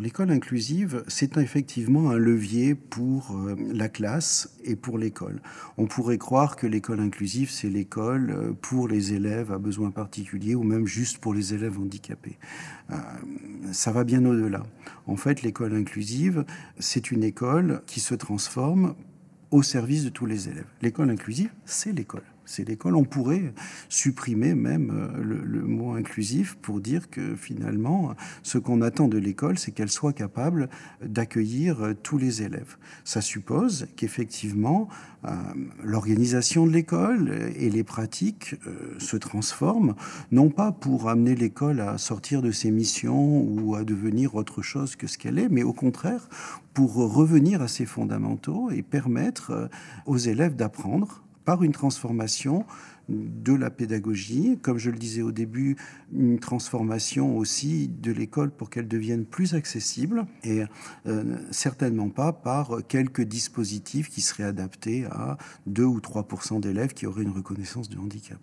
L'école inclusive, c'est effectivement un levier pour euh, la classe et pour l'école. On pourrait croire que l'école inclusive, c'est l'école euh, pour les élèves à besoins particuliers ou même juste pour les élèves handicapés. Euh, ça va bien au-delà. En fait, l'école inclusive, c'est une école qui se transforme au service de tous les élèves. L'école inclusive, c'est l'école c'est l'école. On pourrait supprimer même euh, le, mot inclusif pour dire que finalement, ce qu'on attend de l'école, c'est qu'elle soit capable d'accueillir euh, tous les élèves. Ça suppose qu'effectivement, euh, l'organisation de l'école et les pratiques se transforment, non pas pour amener l'école à sortir de ses missions ou à devenir autre chose que ce qu'elle est, mais au contraire pour revenir à ses fondamentaux et permettre aux élèves d'apprendre par une transformation de la pédagogie, comme je le disais au début, une transformation aussi de l'école pour qu'elle devienne plus accessible et euh, certainement pas par quelques dispositifs qui seraient adaptés à 2 ou 3% d'élèves qui auraient une reconnaissance de handicap.